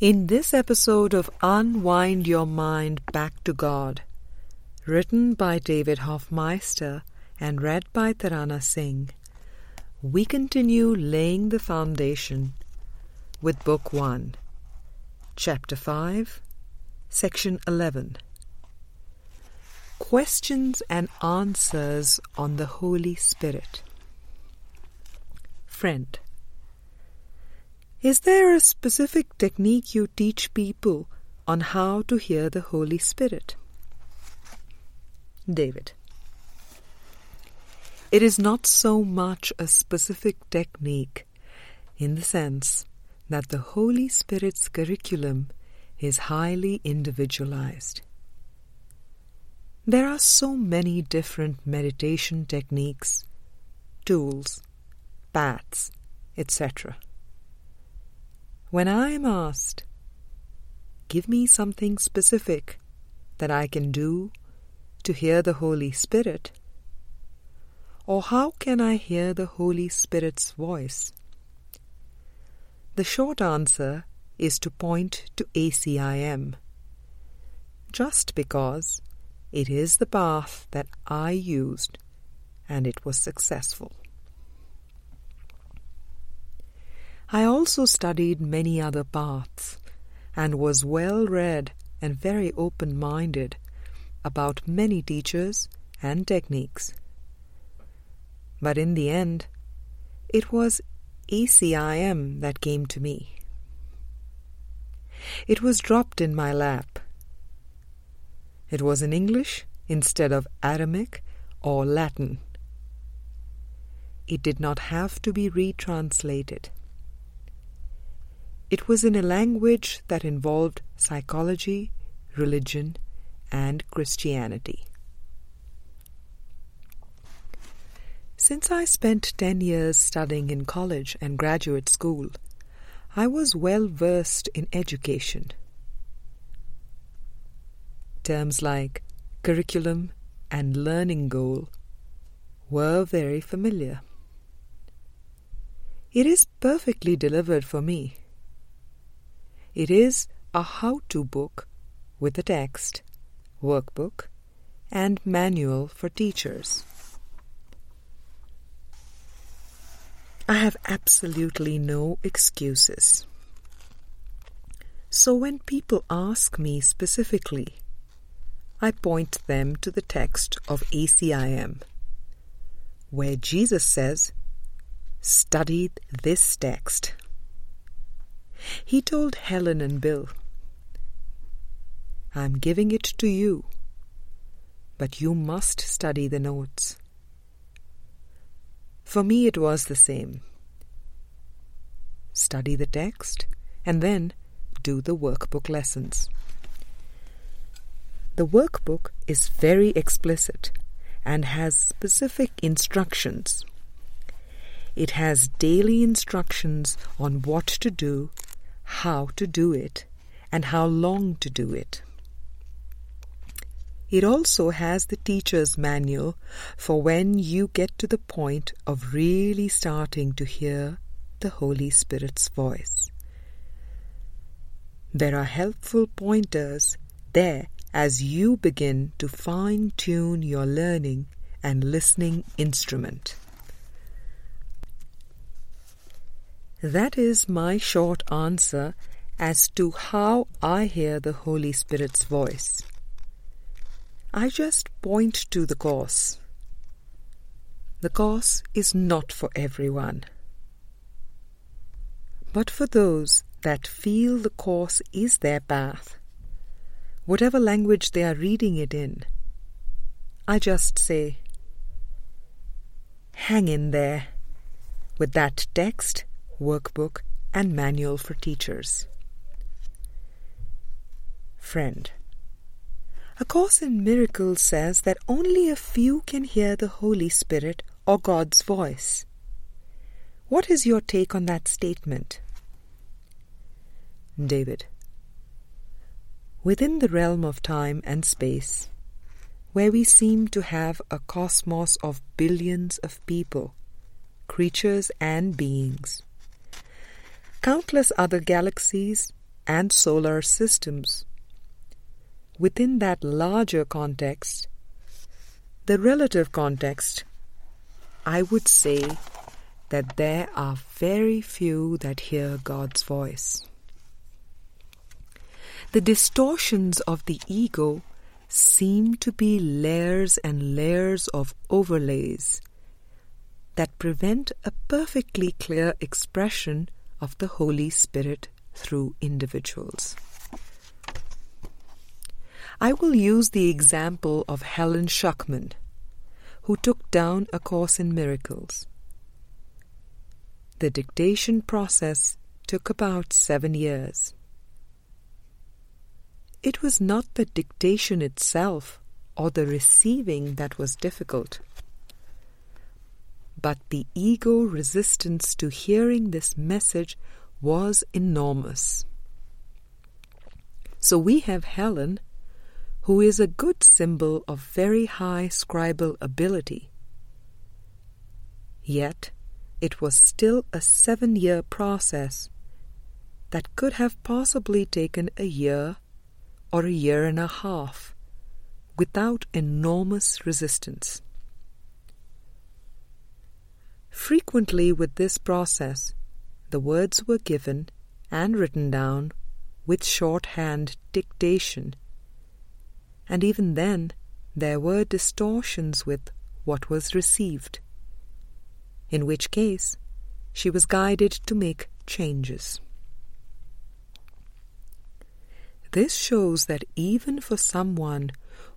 In this episode of Unwind Your Mind Back to God, written by David Hoffmeister and read by Tarana Singh, we continue laying the foundation with Book 1, Chapter 5, Section 11 Questions and Answers on the Holy Spirit. Friend, is there a specific technique you teach people on how to hear the Holy Spirit? David. It is not so much a specific technique in the sense that the Holy Spirit's curriculum is highly individualized. There are so many different meditation techniques, tools, paths, etc. When I am asked, give me something specific that I can do to hear the Holy Spirit, or how can I hear the Holy Spirit's voice? The short answer is to point to ACIM, just because it is the path that I used and it was successful. I also studied many other paths and was well read and very open minded about many teachers and techniques. But in the end, it was ACIM that came to me. It was dropped in my lap. It was in English instead of Aramaic or Latin. It did not have to be retranslated. It was in a language that involved psychology, religion, and Christianity. Since I spent 10 years studying in college and graduate school, I was well versed in education. Terms like curriculum and learning goal were very familiar. It is perfectly delivered for me. It is a how to book with a text, workbook, and manual for teachers. I have absolutely no excuses. So when people ask me specifically, I point them to the text of ACIM, where Jesus says, Study this text. He told Helen and Bill, I'm giving it to you, but you must study the notes. For me, it was the same. Study the text and then do the workbook lessons. The workbook is very explicit and has specific instructions. It has daily instructions on what to do how to do it and how long to do it. It also has the teacher's manual for when you get to the point of really starting to hear the Holy Spirit's voice. There are helpful pointers there as you begin to fine tune your learning and listening instrument. That is my short answer as to how I hear the Holy Spirit's voice. I just point to the course. The course is not for everyone. But for those that feel the course is their path, whatever language they are reading it in, I just say, hang in there with that text workbook, and manual for teachers. Friend, A Course in Miracles says that only a few can hear the Holy Spirit or God's voice. What is your take on that statement? David. Within the realm of time and space, where we seem to have a cosmos of billions of people, creatures, and beings, countless other galaxies, and solar systems. Within that larger context, the relative context, I would say that there are very few that hear God's voice. The distortions of the ego seem to be layers and layers of overlays that prevent a perfectly clear expression of the Holy Spirit through individuals. I will use the example of Helen Schucman, who took down A Course in Miracles. The dictation process took about seven years. It was not the dictation itself or the receiving that was difficult, but the ego resistance to hearing this message was enormous. So we have Helen, who is a good symbol of very high scribal ability. Yet, it was still a seven year process that could have possibly taken a year or a year and a half without enormous resistance. Frequently, with this process, the words were given and written down with shorthand dictation, and even then there were distortions with what was received, in which case she was guided to make changes. This shows that even for someone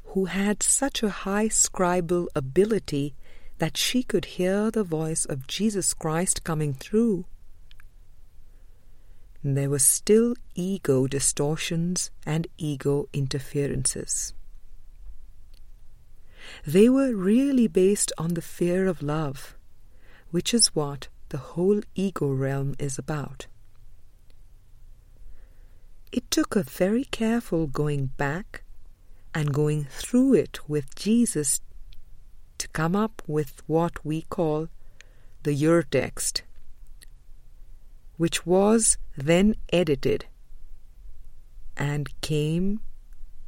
who had such a high scribal ability that she could hear the voice of Jesus Christ coming through, there were still ego distortions and ego interferences. They were really based on the fear of love, which is what the whole ego realm is about. It took a very careful going back and going through it with Jesus to come up with what we call the Urtext, which was then edited and came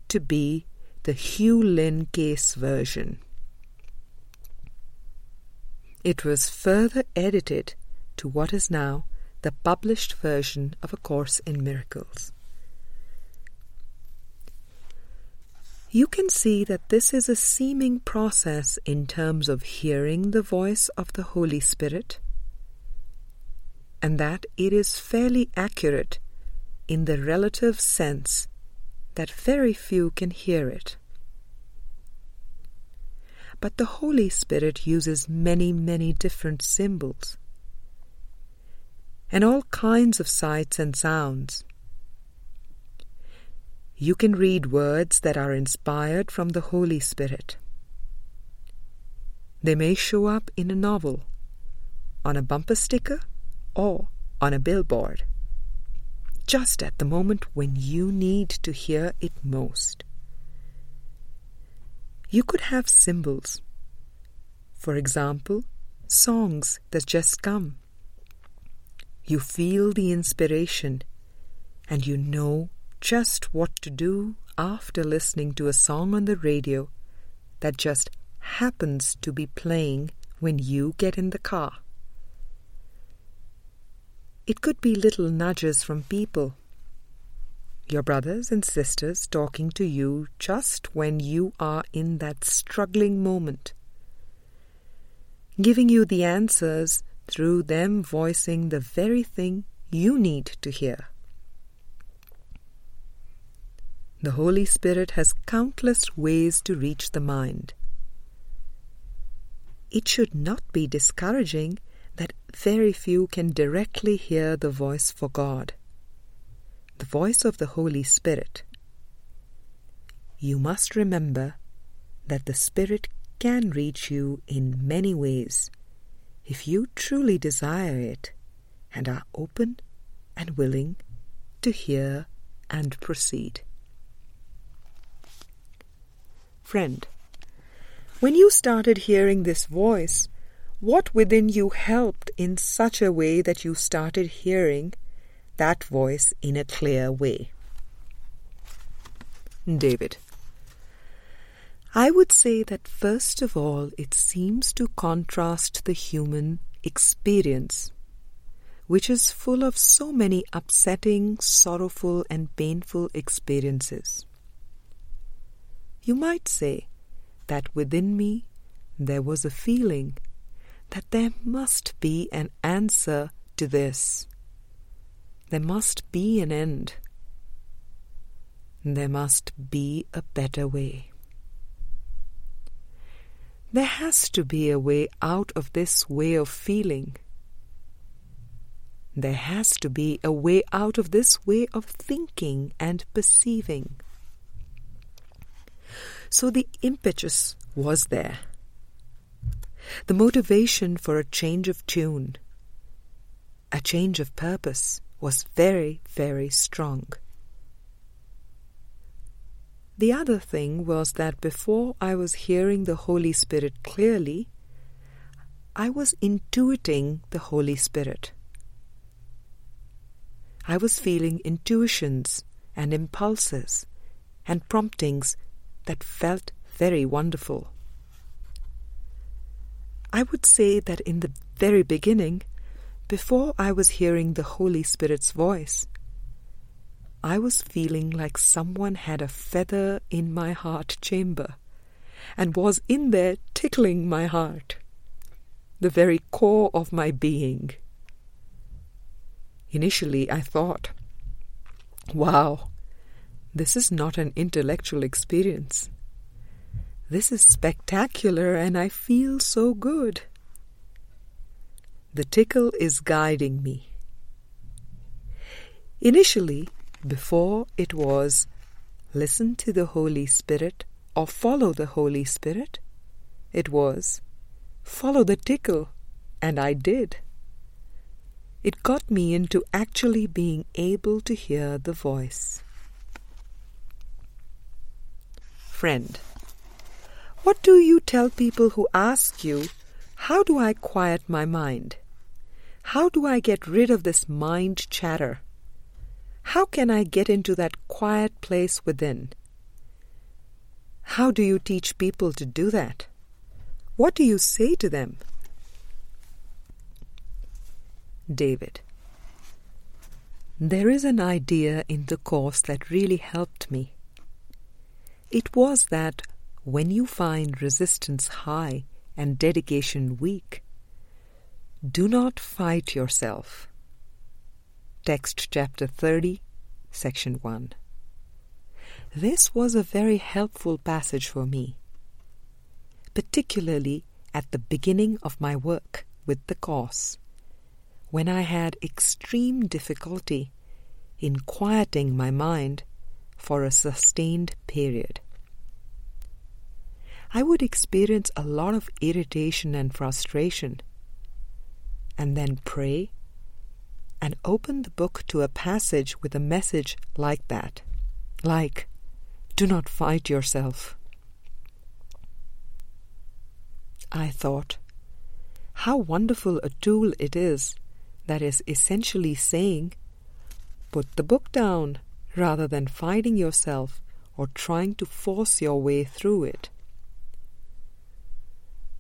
to be the Hugh Lynn Cayce version. It was further edited to what is now the published version of A Course in Miracles. You can see that this is a seeming process in terms of hearing the voice of the Holy Spirit, and that it is fairly accurate in the relative sense that very few can hear it. But the Holy Spirit uses many, many different symbols and all kinds of sights and sounds you can read words that are inspired from the Holy Spirit. They may show up in a novel, on a bumper sticker, or on a billboard, just at the moment when you need to hear it most. You could have symbols. For example, songs that just come. You feel the inspiration and you know just what to do after listening to a song on the radio that just happens to be playing when you get in the car. It could be little nudges from people. Your brothers and sisters talking to you just when you are in that struggling moment. Giving you the answers through them voicing the very thing you need to hear. The Holy Spirit has countless ways to reach the mind. It should not be discouraging that very few can directly hear the voice for God, the voice of the Holy Spirit. You must remember that the Spirit can reach you in many ways if you truly desire it and are open and willing to hear and proceed. Friend, when you started hearing this voice, what within you helped in such a way that you started hearing that voice in a clear way? David. I would say that first of all, it seems to contrast the human experience, which is full of so many upsetting, sorrowful, and painful experiences. You might say that within me there was a feeling that there must be an answer to this. There must be an end. There must be a better way. There has to be a way out of this way of feeling. There has to be a way out of this way of thinking and perceiving. So the impetus was there. The motivation for a change of tune, a change of purpose, was very, very strong. The other thing was that before I was hearing the Holy Spirit clearly, I was intuiting the Holy Spirit. I was feeling intuitions and impulses and promptings that felt very wonderful. I would say that in the very beginning, before I was hearing the Holy Spirit's voice, I was feeling like someone had a feather in my heart chamber and was in there tickling my heart, the very core of my being. Initially, I thought, wow, this is not an intellectual experience. This is spectacular and I feel so good. The tickle is guiding me. Initially, before it was listen to the Holy Spirit or follow the Holy Spirit, it was follow the tickle, and I did. It got me into actually being able to hear the voice. Friend, what do you tell people who ask you, How do I quiet my mind? How do I get rid of this mind chatter? How can I get into that quiet place within? How do you teach people to do that? What do you say to them? David. There is an idea in the Course that really helped me. It was that when you find resistance high and dedication weak, do not fight yourself. Text chapter 30, section 1. This was a very helpful passage for me, particularly at the beginning of my work with the Course, when I had extreme difficulty in quieting my mind for a sustained period. I would experience a lot of irritation and frustration, and then pray and open the book to a passage with a message like that, like, Do not fight yourself. I thought, how wonderful a tool it is that is essentially saying, Put the book down rather than fighting yourself or trying to force your way through it.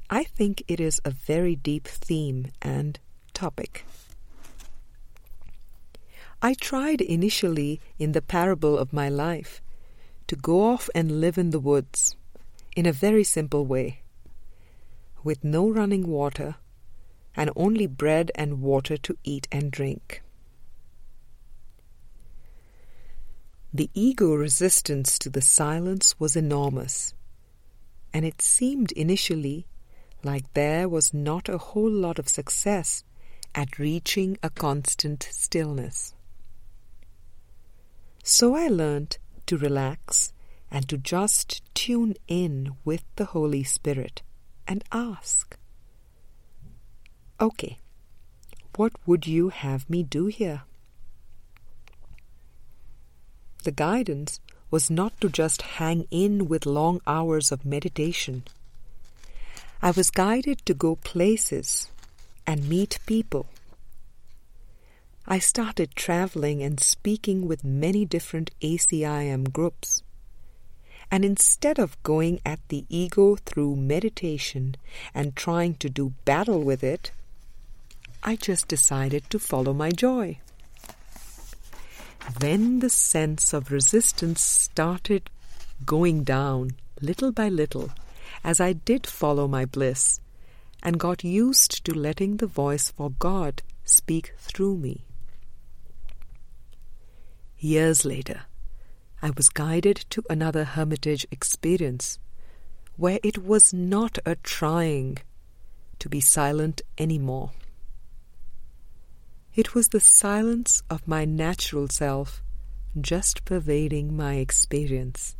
I think it is a very deep theme and topic. I tried initially in the parable of my life to go off and live in the woods in a very simple way, with no running water and only bread and water to eat and drink. The ego resistance to the silence was enormous, and it seemed initially like there was not a whole lot of success at reaching a constant stillness. So I learned to relax and to just tune in with the Holy Spirit and ask, Okay, what would you have me do here? The guidance was not to just hang in with long hours of meditation. I was guided to go places and meet people I started traveling and speaking with many different ACIM groups. And instead of going at the ego through meditation and trying to do battle with it, I just decided to follow my joy. Then the sense of resistance started going down little by little as I did follow my bliss and got used to letting the voice for God speak through me. Years later, I was guided to another hermitage experience where it was not a trying to be silent anymore. It was the silence of my natural self just pervading my experience.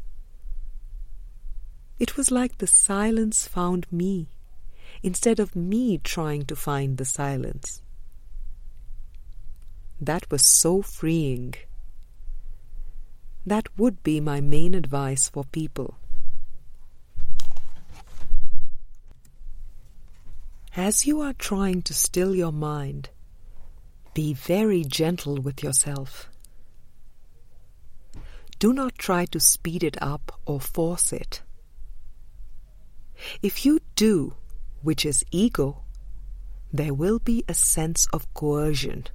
It was like the silence found me instead of me trying to find the silence. That was so freeing. That would be my main advice for people. As you are trying to still your mind, be very gentle with yourself. Do not try to speed it up or force it. If you do, which is ego, there will be a sense of coercion,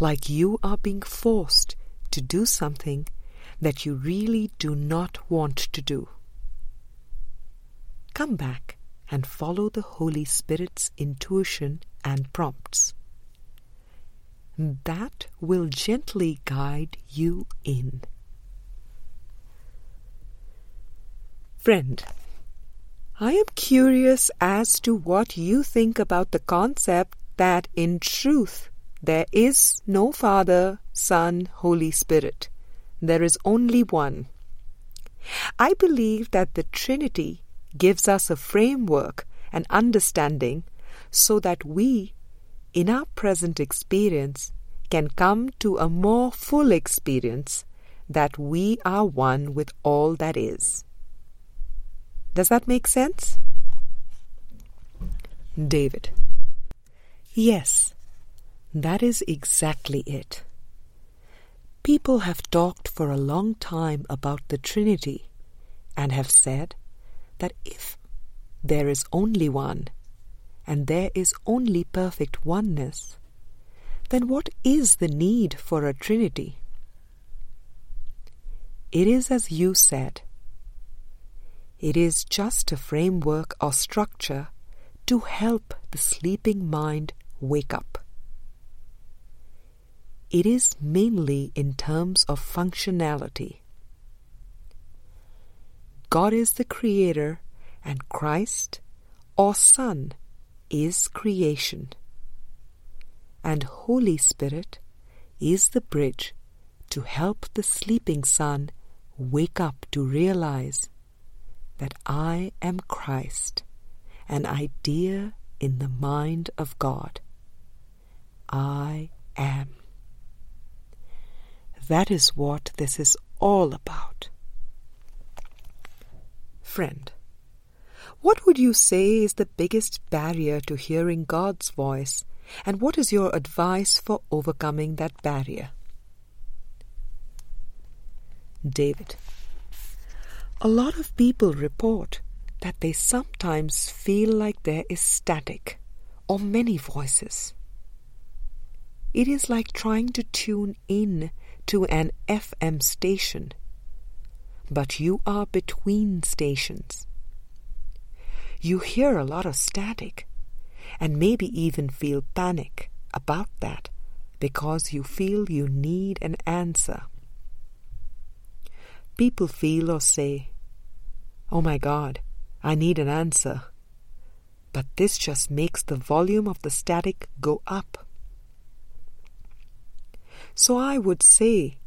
like you are being forced to do something that you really do not want to do. Come back and follow the Holy Spirit's intuition and prompts. That will gently guide you in. Friend, I am curious as to what you think about the concept that in truth there is no Father, Son, Holy Spirit there is only one. I believe that the Trinity gives us a framework and understanding so that we, in our present experience, can come to a more full experience that we are one with all that is. Does that make sense? David. Yes, that is exactly it. People have talked for a long time about the Trinity and have said that if there is only one and there is only perfect oneness, then what is the need for a Trinity? It is as you said. It is just a framework or structure to help the sleeping mind wake up. It is mainly in terms of functionality. God is the creator and Christ or Son is creation. And Holy Spirit is the bridge to help the sleeping son wake up to realize that I am Christ, an idea in the mind of God. I am. That is what this is all about. Friend, what would you say is the biggest barrier to hearing God's voice, and what is your advice for overcoming that barrier? David, a lot of people report that they sometimes feel like there is static or many voices. It is like trying to tune in to an FM station, but you are between stations. You hear a lot of static and maybe even feel panic about that because you feel you need an answer. People feel or say, Oh my God, I need an answer. But this just makes the volume of the static go up. So I would say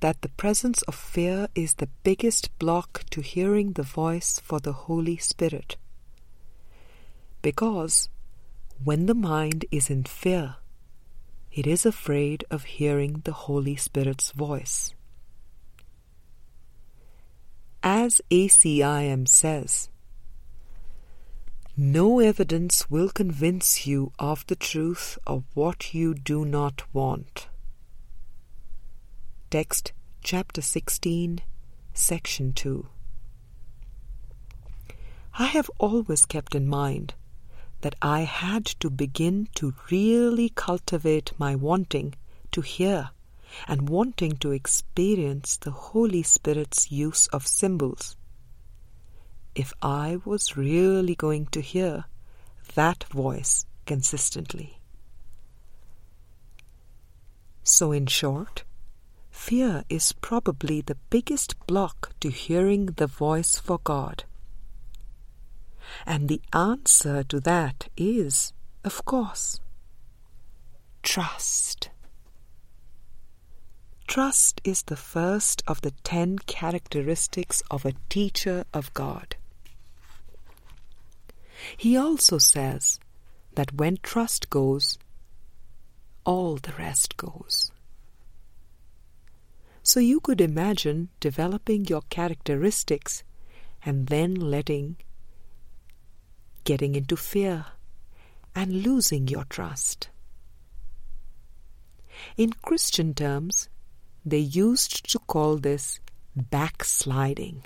that the presence of fear is the biggest block to hearing the voice for the Holy Spirit. Because when the mind is in fear, it is afraid of hearing the Holy Spirit's voice. As ACIM says, No evidence will convince you of the truth of what you do not want. Text chapter 16, section 2. I have always kept in mind that I had to begin to really cultivate my wanting to hear and wanting to experience the Holy Spirit's use of symbols if I was really going to hear that voice consistently. So, in short, fear is probably the biggest block to hearing the voice for God. And the answer to that is, of course, trust. Trust is the first of the ten characteristics of a teacher of God. He also says that when trust goes, all the rest goes. So you could imagine developing your characteristics and then letting, getting into fear and losing your trust. In Christian terms, they used to call this backsliding.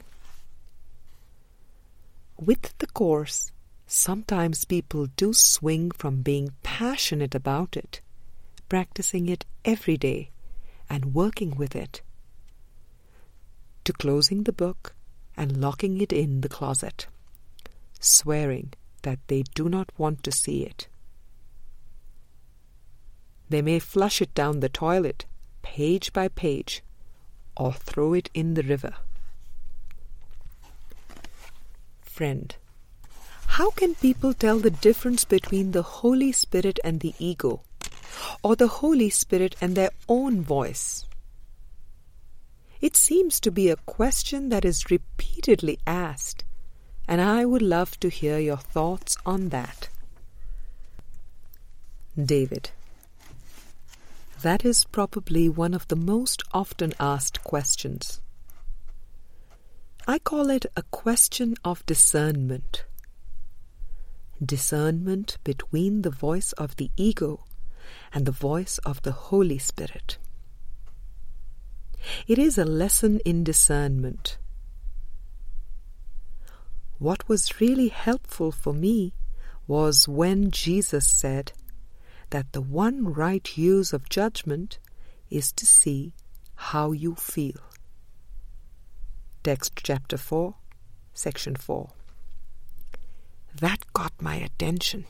With the Course, Sometimes people do swing from being passionate about it, practicing it every day, and working with it, to closing the book and locking it in the closet, swearing that they do not want to see it. They may flush it down the toilet, page by page, or throw it in the river. Friend, how can people tell the difference between the Holy Spirit and the ego, or the Holy Spirit and their own voice? It seems to be a question that is repeatedly asked, and I would love to hear your thoughts on that. David. That is probably one of the most often asked questions. I call it a question of discernment discernment between the voice of the ego and the voice of the Holy Spirit. It is a lesson in discernment. What was really helpful for me was when Jesus said that the one right use of judgment is to see how you feel. Text chapter 4, section 4. That got my attention.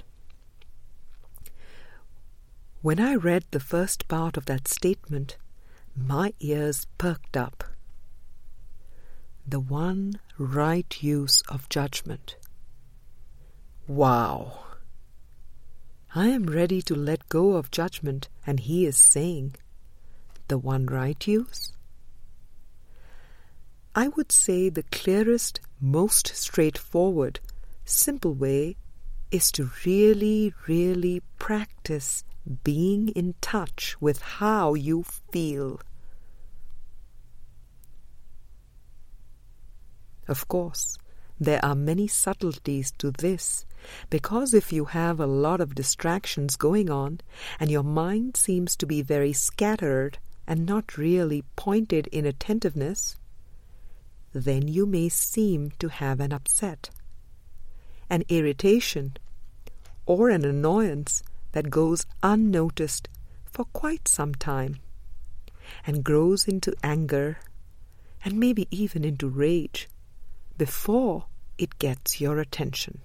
When I read the first part of that statement, my ears perked up. The one right use of judgment. Wow! I am ready to let go of judgment, and he is saying, the one right use? I would say the clearest, most straightforward, simple way is to really, really practice being in touch with how you feel. Of course, there are many subtleties to this, because if you have a lot of distractions going on and your mind seems to be very scattered and not really pointed in attentiveness, then you may seem to have an upset an irritation or an annoyance that goes unnoticed for quite some time and grows into anger and maybe even into rage before it gets your attention.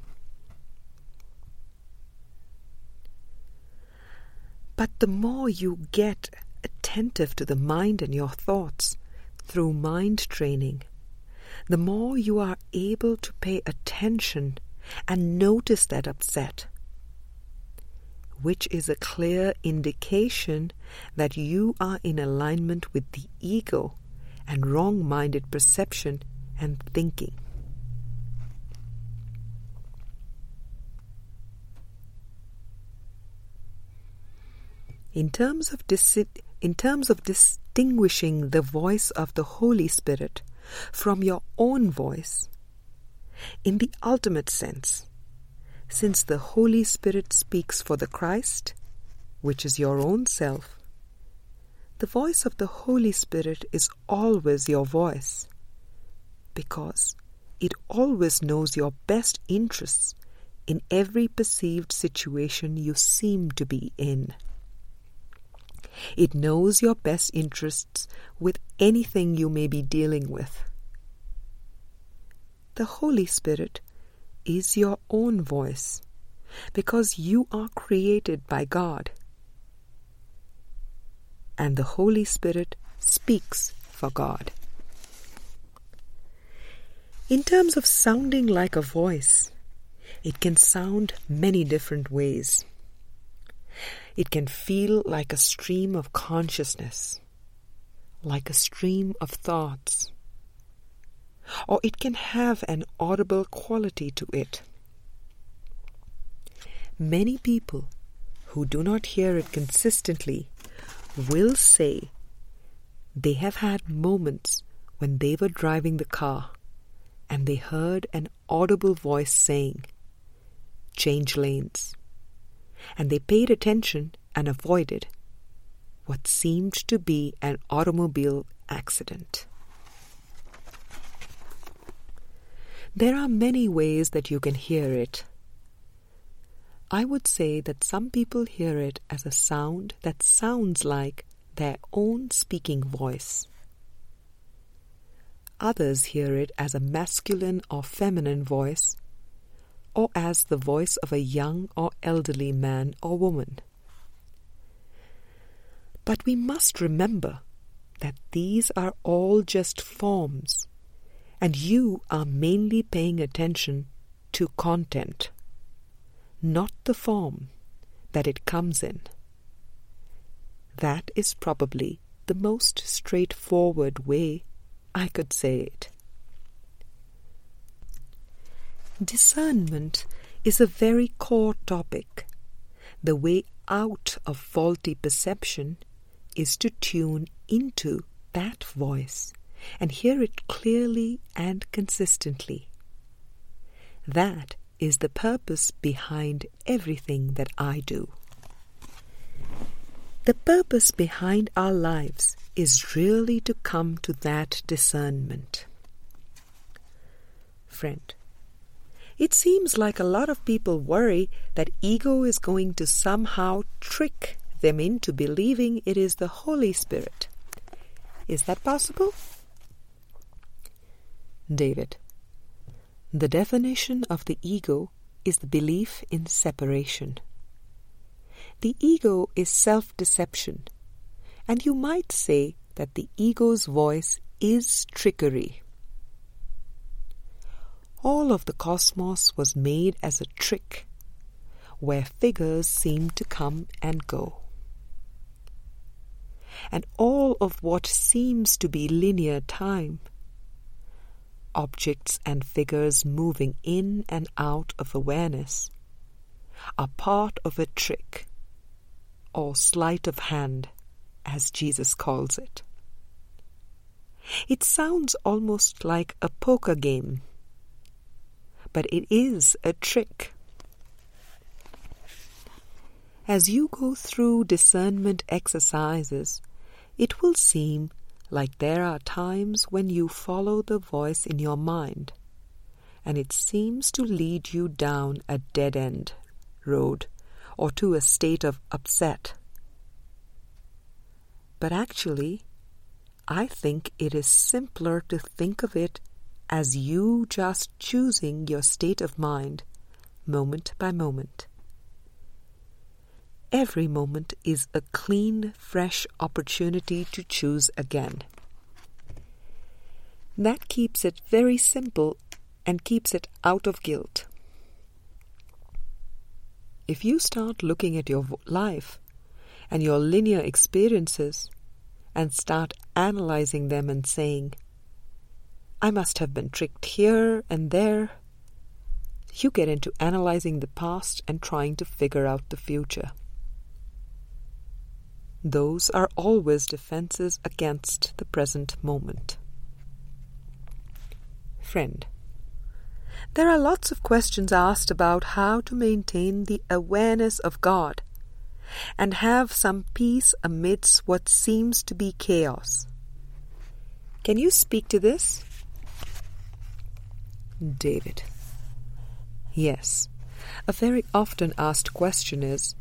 But the more you get attentive to the mind and your thoughts through mind training, the more you are able to pay attention and notice that upset, which is a clear indication that you are in alignment with the ego and wrong minded perception and thinking. In terms of dis- in terms of distinguishing the voice of the Holy Spirit from your own voice, in the ultimate sense, since the Holy Spirit speaks for the Christ, which is your own self, the voice of the Holy Spirit is always your voice because it always knows your best interests in every perceived situation you seem to be in. It knows your best interests with anything you may be dealing with. The Holy Spirit is your own voice because you are created by God. And the Holy Spirit speaks for God. In terms of sounding like a voice, it can sound many different ways. It can feel like a stream of consciousness, like a stream of thoughts, or it can have an audible quality to it. Many people who do not hear it consistently will say they have had moments when they were driving the car and they heard an audible voice saying, Change lanes and they paid attention and avoided what seemed to be an automobile accident. There are many ways that you can hear it. I would say that some people hear it as a sound that sounds like their own speaking voice. Others hear it as a masculine or feminine voice or as the voice of a young or elderly man or woman. But we must remember that these are all just forms, and you are mainly paying attention to content, not the form that it comes in. That is probably the most straightforward way I could say it. Discernment is a very core topic. The way out of faulty perception is to tune into that voice and hear it clearly and consistently. That is the purpose behind everything that I do. The purpose behind our lives is really to come to that discernment. Friend, it seems like a lot of people worry that ego is going to somehow trick them into believing it is the Holy Spirit. Is that possible? David. The definition of the ego is the belief in separation. The ego is self deception, and you might say that the ego's voice is trickery all of the cosmos was made as a trick where figures seem to come and go. And all of what seems to be linear time, objects and figures moving in and out of awareness, are part of a trick, or sleight of hand, as Jesus calls it. It sounds almost like a poker game but it is a trick. As you go through discernment exercises, it will seem like there are times when you follow the voice in your mind, and it seems to lead you down a dead end road or to a state of upset. But actually, I think it is simpler to think of it as you just choosing your state of mind moment by moment. Every moment is a clean, fresh opportunity to choose again. That keeps it very simple and keeps it out of guilt. If you start looking at your life and your linear experiences and start analyzing them and saying, I must have been tricked here and there. You get into analyzing the past and trying to figure out the future. Those are always defenses against the present moment. Friend, There are lots of questions asked about how to maintain the awareness of God and have some peace amidst what seems to be chaos. Can you speak to this? David. Yes. A very often asked question is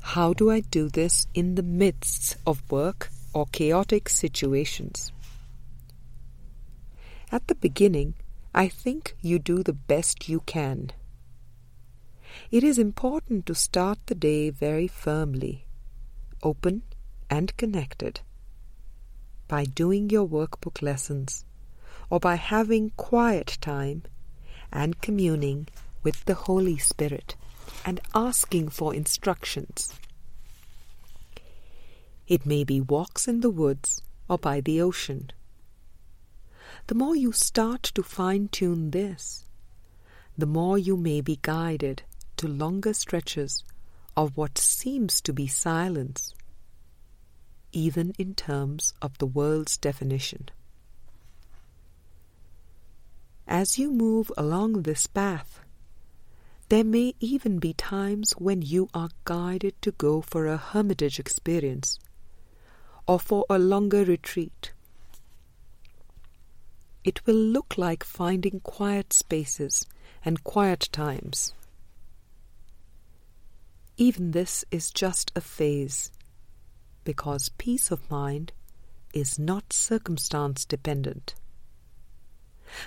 How do I do this in the midst of work or chaotic situations? At the beginning, I think you do the best you can. It is important to start the day very firmly, open and connected, by doing your workbook lessons or by having quiet time and communing with the Holy Spirit and asking for instructions. It may be walks in the woods or by the ocean the more you start to fine tune this, the more you may be guided to longer stretches of what seems to be silence, even in terms of the world's definition. As you move along this path, there may even be times when you are guided to go for a hermitage experience or for a longer retreat it will look like finding quiet spaces and quiet times. Even this is just a phase, because peace of mind is not circumstance dependent.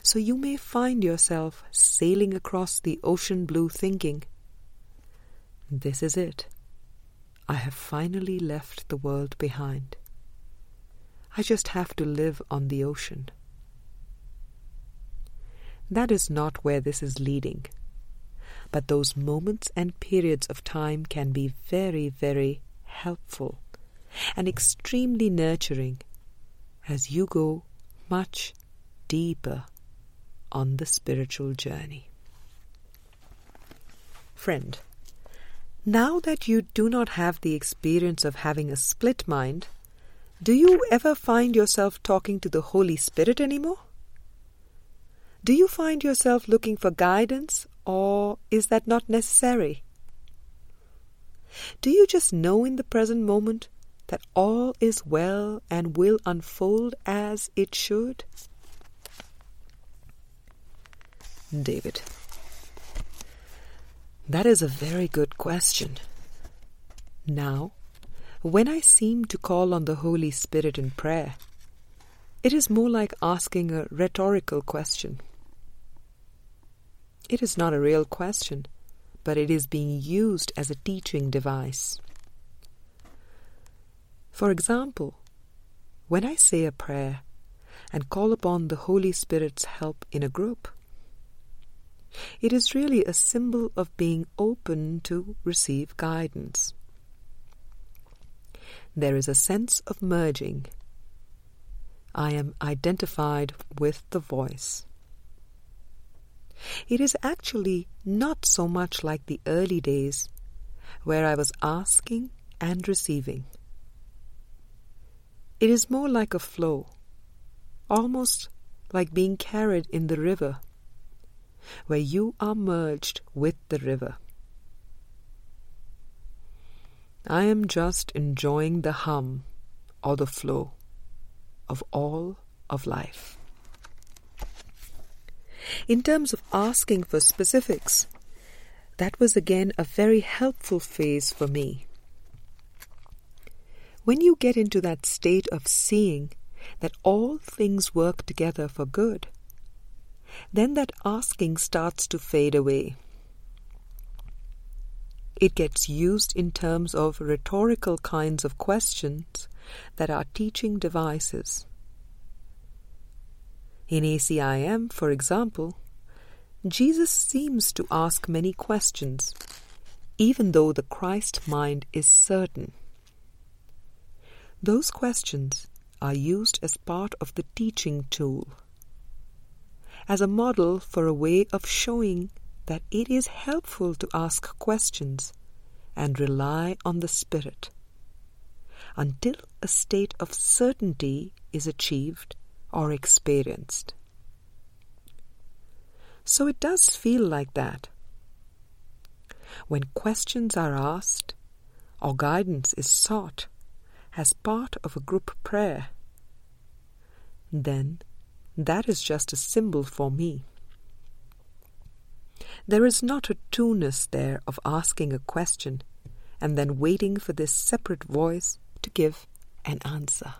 So you may find yourself sailing across the ocean blue thinking, This is it. I have finally left the world behind. I just have to live on the ocean. That is not where this is leading. But those moments and periods of time can be very, very helpful and extremely nurturing as you go much deeper on the spiritual journey. Friend, now that you do not have the experience of having a split mind, do you ever find yourself talking to the Holy Spirit anymore? Do you find yourself looking for guidance, or is that not necessary? Do you just know in the present moment that all is well and will unfold as it should? David. That is a very good question. Now, when I seem to call on the Holy Spirit in prayer, it is more like asking a rhetorical question. It is not a real question, but it is being used as a teaching device. For example, when I say a prayer and call upon the Holy Spirit's help in a group, it is really a symbol of being open to receive guidance. There is a sense of merging. I am identified with the voice. It is actually not so much like the early days where I was asking and receiving. It is more like a flow, almost like being carried in the river, where you are merged with the river. I am just enjoying the hum or the flow of all of life. In terms of asking for specifics, that was again a very helpful phase for me. When you get into that state of seeing that all things work together for good, then that asking starts to fade away. It gets used in terms of rhetorical kinds of questions that are teaching devices. In ACIM, for example, Jesus seems to ask many questions, even though the Christ mind is certain. Those questions are used as part of the teaching tool, as a model for a way of showing that it is helpful to ask questions and rely on the Spirit until a state of certainty is achieved or experienced. So it does feel like that. When questions are asked or guidance is sought as part of a group prayer, then that is just a symbol for me. There is not a two-ness there of asking a question and then waiting for this separate voice to give an answer.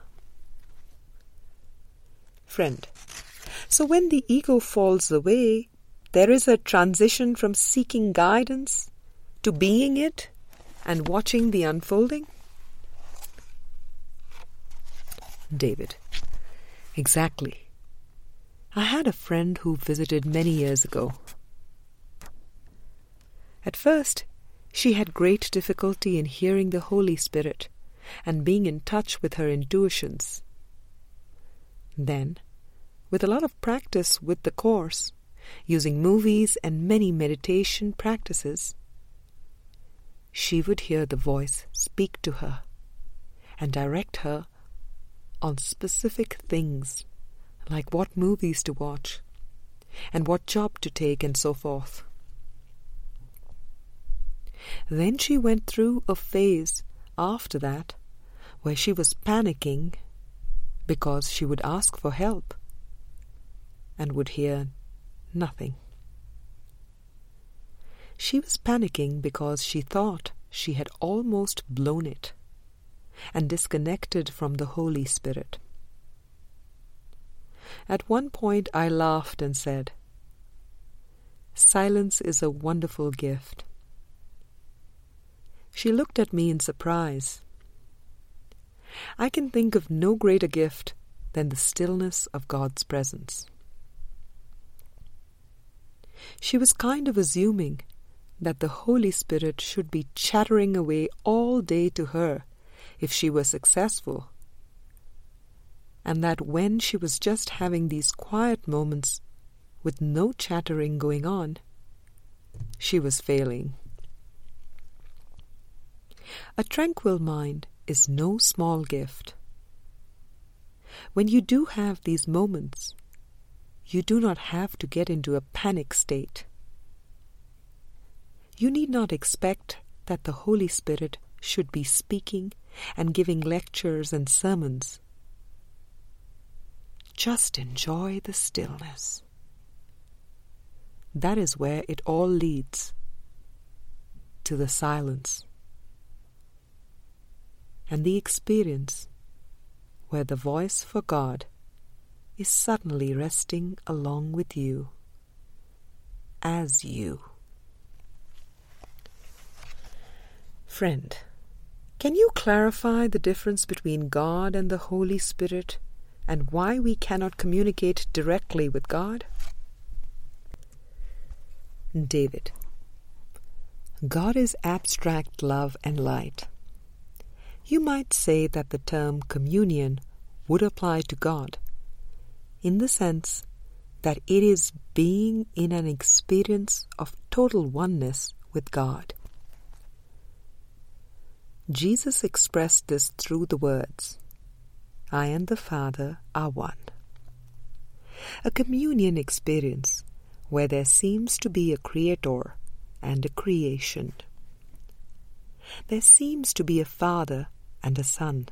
Friend, so when the ego falls away, there is a transition from seeking guidance to being it and watching the unfolding? David. Exactly. I had a friend who visited many years ago. At first, she had great difficulty in hearing the Holy Spirit and being in touch with her intuitions. Then, with a lot of practice with the Course, using movies and many meditation practices, she would hear the voice speak to her and direct her on specific things, like what movies to watch and what job to take and so forth. Then she went through a phase after that where she was panicking because she would ask for help and would hear nothing. She was panicking because she thought she had almost blown it and disconnected from the Holy Spirit. At one point I laughed and said, Silence is a wonderful gift. She looked at me in surprise. I can think of no greater gift than the stillness of God's presence. She was kind of assuming that the Holy Spirit should be chattering away all day to her if she were successful, and that when she was just having these quiet moments with no chattering going on, she was failing. A tranquil mind is no small gift. When you do have these moments, you do not have to get into a panic state. You need not expect that the Holy Spirit should be speaking and giving lectures and sermons. Just enjoy the stillness. That is where it all leads to the silence and the experience where the voice for God is suddenly resting along with you as you. Friend, can you clarify the difference between God and the Holy Spirit and why we cannot communicate directly with God? David, God is abstract love and light. You might say that the term communion would apply to God, in the sense that it is being in an experience of total oneness with God. Jesus expressed this through the words, I and the Father are one. A communion experience where there seems to be a creator and a creation. There seems to be a Father and a Son,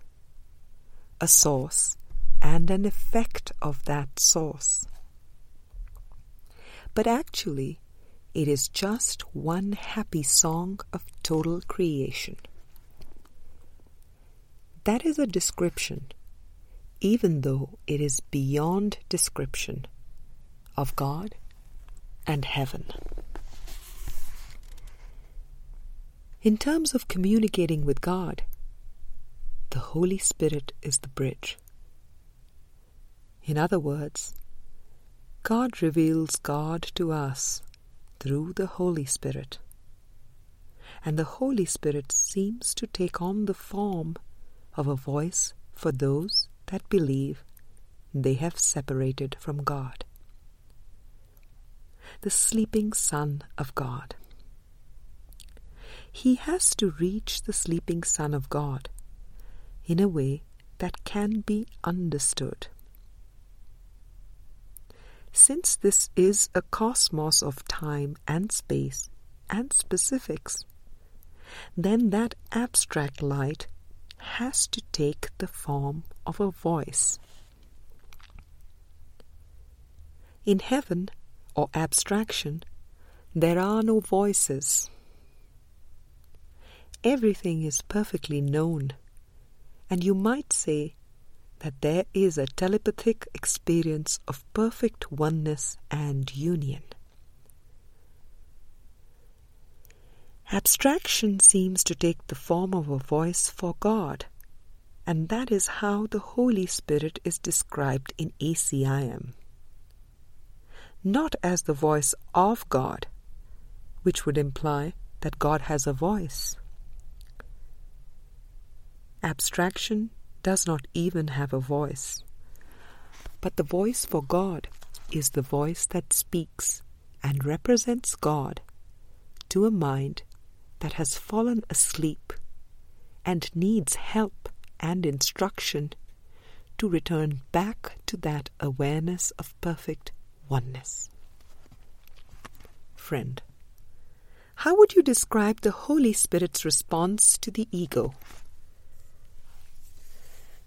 a source and an effect of that source. But actually, it is just one happy song of total creation. That is a description, even though it is beyond description, of God and heaven. In terms of communicating with God, the Holy Spirit is the bridge. In other words, God reveals God to us through the Holy Spirit, and the Holy Spirit seems to take on the form of a voice for those that believe they have separated from God. The sleeping Son of God. He has to reach the sleeping Son of God in a way that can be understood. since this is a cosmos of time and space and specifics, then that abstract light has to take the form of a voice. In heaven or abstraction, there are no voices. Everything is perfectly known, and you might say that there is a telepathic experience of perfect oneness and union. Abstraction seems to take the form of a voice for God, and that is how the Holy Spirit is described in ACIM. Not as the voice of God, which would imply that God has a voice. Abstraction does not even have a voice. But the voice for God is the voice that speaks and represents God to a mind that has fallen asleep and needs help and instruction to return back to that awareness of perfect oneness. Friend, how would you describe the Holy Spirit's response to the ego?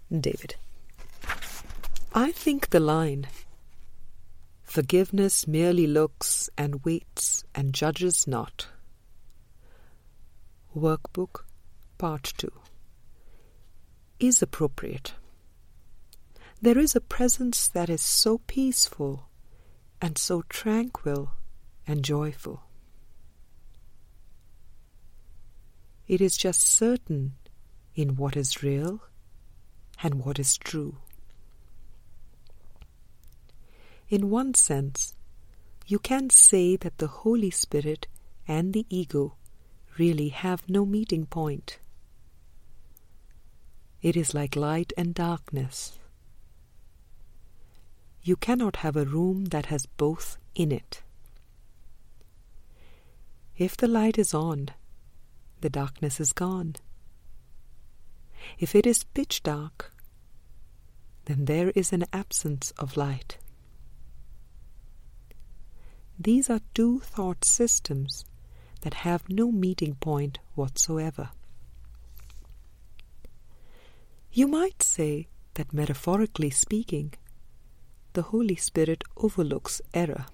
David, I think the line, Forgiveness merely looks and waits and judges not, Workbook, Part 2, is appropriate. There is a presence that is so peaceful and so tranquil and joyful. It is just certain in what is real and what is true. In one sense, you can say that the Holy Spirit and the ego really have no meeting point. It is like light and darkness. You cannot have a room that has both in it. If the light is on, the darkness is gone. If it is pitch dark, then there is an absence of light. These are two thought systems that have no meeting point whatsoever. You might say that metaphorically speaking, the Holy Spirit overlooks error.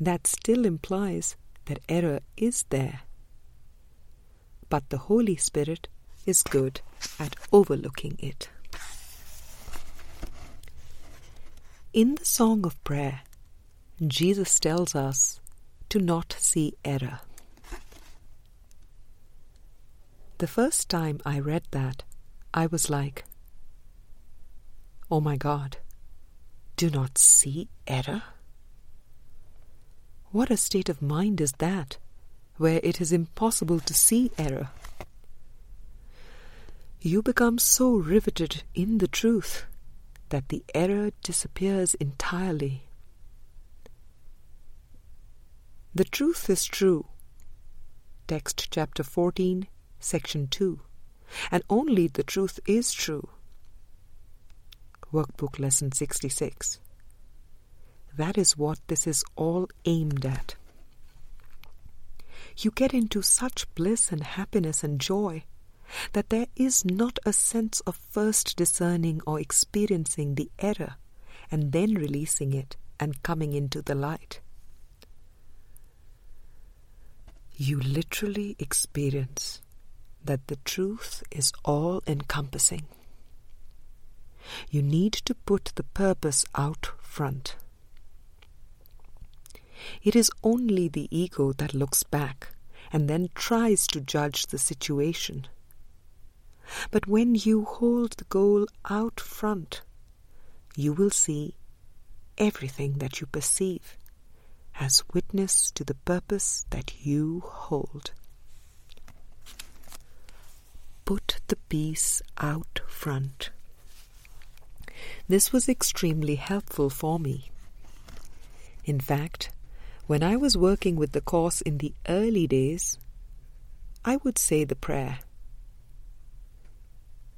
That still implies that error is there. But the Holy Spirit is good at overlooking it. In the Song of Prayer, Jesus tells us to not see error. The first time I read that, I was like, Oh my God, do not see error? What a state of mind is that, where it is impossible to see error? You become so riveted in the truth that the error disappears entirely the truth is true. Text chapter 14, section 2. And only the truth is true. Workbook lesson 66. That is what this is all aimed at. You get into such bliss and happiness and joy that there is not a sense of first discerning or experiencing the error and then releasing it and coming into the light. you literally experience that the truth is all encompassing. You need to put the purpose out front. It is only the ego that looks back and then tries to judge the situation. But when you hold the goal out front, you will see everything that you perceive as witness to the purpose that you hold. Put the peace out front. This was extremely helpful for me. In fact, when I was working with the Course in the early days, I would say the prayer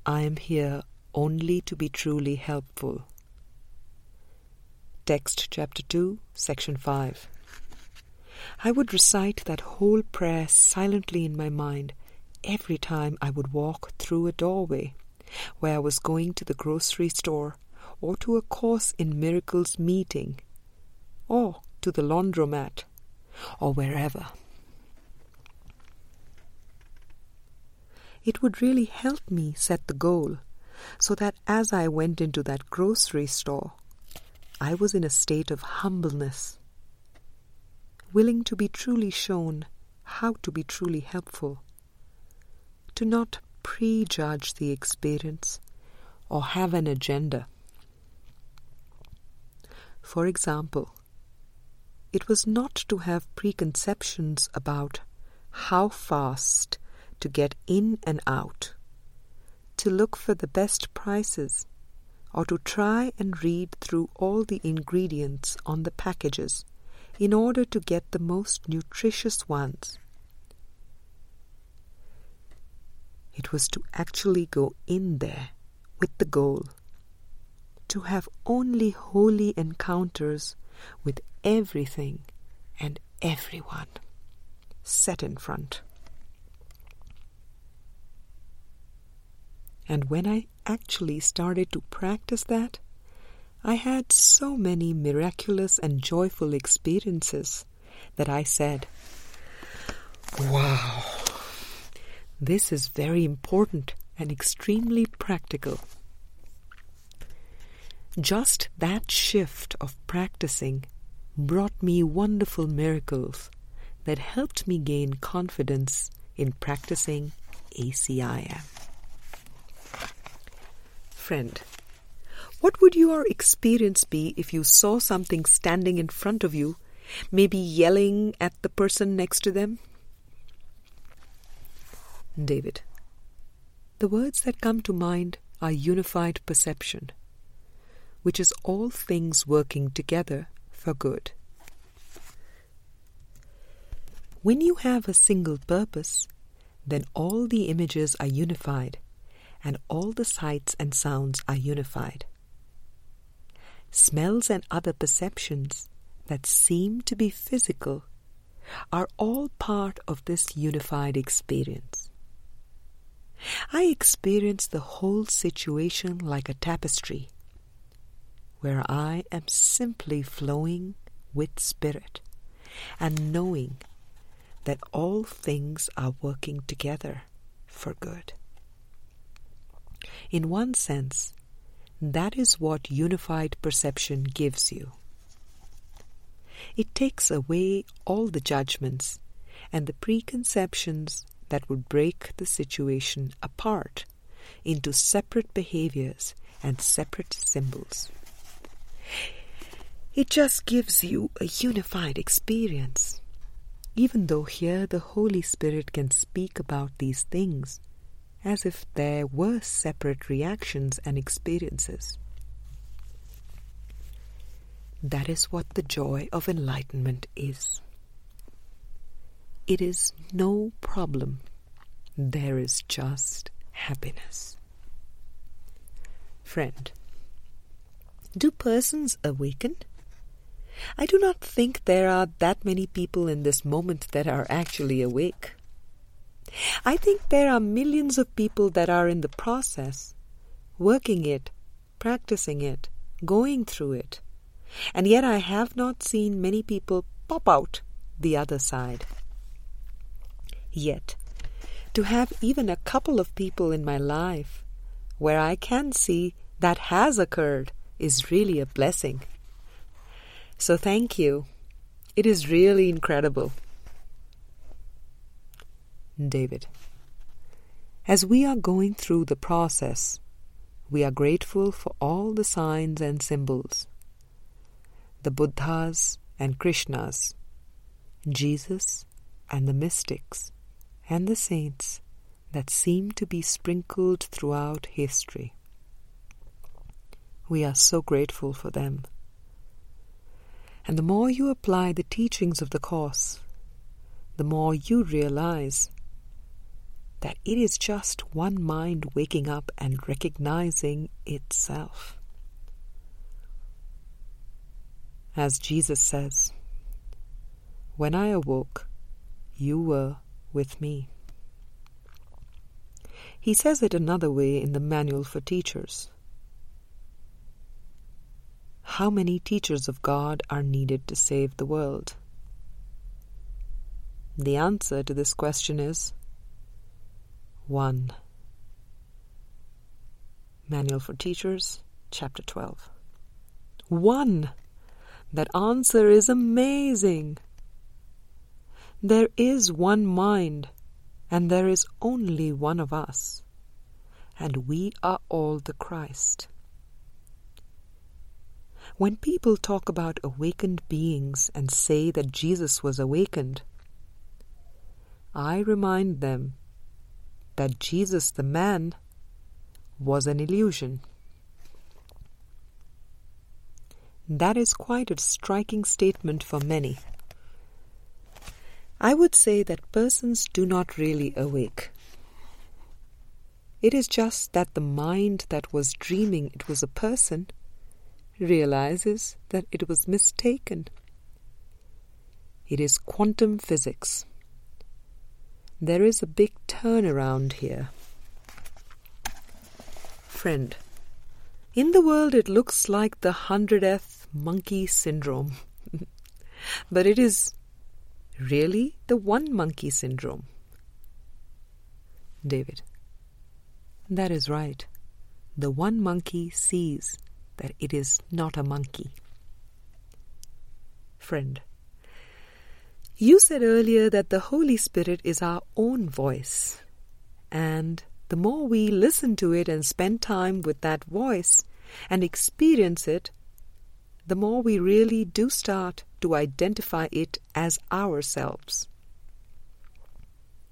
I am here only to be truly helpful. Text chapter 2, section 5. I would recite that whole prayer silently in my mind every time I would walk through a doorway where I was going to the grocery store or to a Course in Miracles meeting or to the laundromat or wherever. It would really help me set the goal so that as I went into that grocery store, I was in a state of humbleness, willing to be truly shown how to be truly helpful, to not prejudge the experience or have an agenda. For example, it was not to have preconceptions about how fast to get in and out, to look for the best prices, or to try and read through all the ingredients on the packages in order to get the most nutritious ones. It was to actually go in there with the goal to have only holy encounters with everything and everyone set in front. And when I actually started to practice that, I had so many miraculous and joyful experiences that I said, Wow, this is very important and extremely practical. Just that shift of practicing brought me wonderful miracles that helped me gain confidence in practicing ACIM. Friend, what would your experience be if you saw something standing in front of you, maybe yelling at the person next to them? David, the words that come to mind are unified perception, which is all things working together for good. When you have a single purpose, then all the images are unified and all the sights and sounds are unified. Smells and other perceptions that seem to be physical are all part of this unified experience. I experience the whole situation like a tapestry where I am simply flowing with spirit and knowing that all things are working together for good. In one sense, that is what unified perception gives you. It takes away all the judgments and the preconceptions that would break the situation apart into separate behaviors and separate symbols. It just gives you a unified experience. Even though here the Holy Spirit can speak about these things as if there were separate reactions and experiences. That is what the joy of enlightenment is. It is no problem. There is just happiness. Friend, do persons awaken? I do not think there are that many people in this moment that are actually awake. I think there are millions of people that are in the process, working it, practicing it, going through it, and yet I have not seen many people pop out the other side. Yet, to have even a couple of people in my life where I can see that has occurred is really a blessing. So thank you. It is really incredible. David. As we are going through the process, we are grateful for all the signs and symbols the Buddhas and Krishnas, Jesus and the mystics, and the saints that seem to be sprinkled throughout history. We are so grateful for them. And the more you apply the teachings of the Course, the more you realize that it is just one mind waking up and recognizing itself. As Jesus says, When I awoke, you were with me. He says it another way in the Manual for Teachers. How many teachers of God are needed to save the world? The answer to this question is one. Manual for Teachers, Chapter 12. One! That answer is amazing! There is one mind, and there is only one of us, and we are all the Christ. When people talk about awakened beings and say that Jesus was awakened, I remind them that Jesus the man was an illusion. That is quite a striking statement for many. I would say that persons do not really awake. It is just that the mind that was dreaming it was a person realizes that it was mistaken. It is quantum physics. There is a big turnaround here. Friend, in the world it looks like the hundredth monkey syndrome, but it is really the one monkey syndrome. David, that is right. The one monkey sees that it is not a monkey. Friend, you said earlier that the Holy Spirit is our own voice, and the more we listen to it and spend time with that voice and experience it, the more we really do start to identify it as ourselves.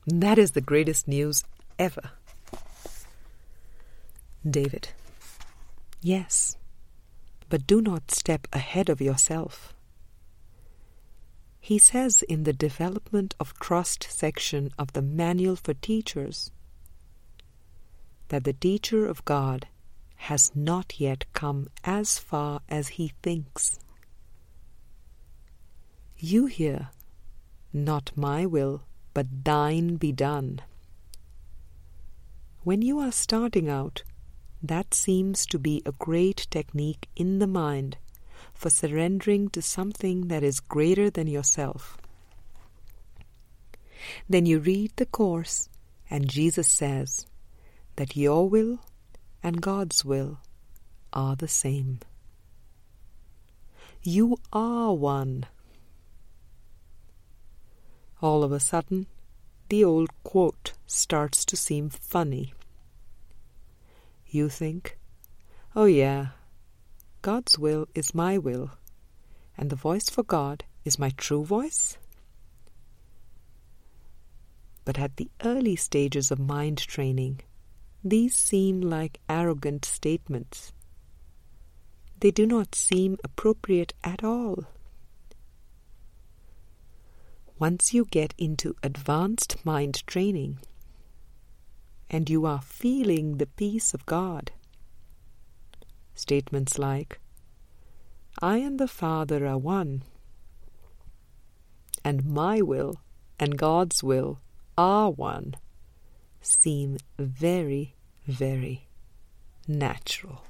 That is the greatest news ever. David. Yes, but do not step ahead of yourself. He says in the Development of Trust section of the Manual for Teachers that the teacher of God has not yet come as far as he thinks. You hear, Not my will, but thine be done. When you are starting out, that seems to be a great technique in the mind for surrendering to something that is greater than yourself. Then you read the Course, and Jesus says that your will and God's will are the same. You are one. All of a sudden, the old quote starts to seem funny. You think, oh yeah, God's will is my will, and the voice for God is my true voice? But at the early stages of mind training, these seem like arrogant statements. They do not seem appropriate at all. Once you get into advanced mind training and you are feeling the peace of God, statements like, I and the Father are one, and my will and God's will are one, seem very, very natural.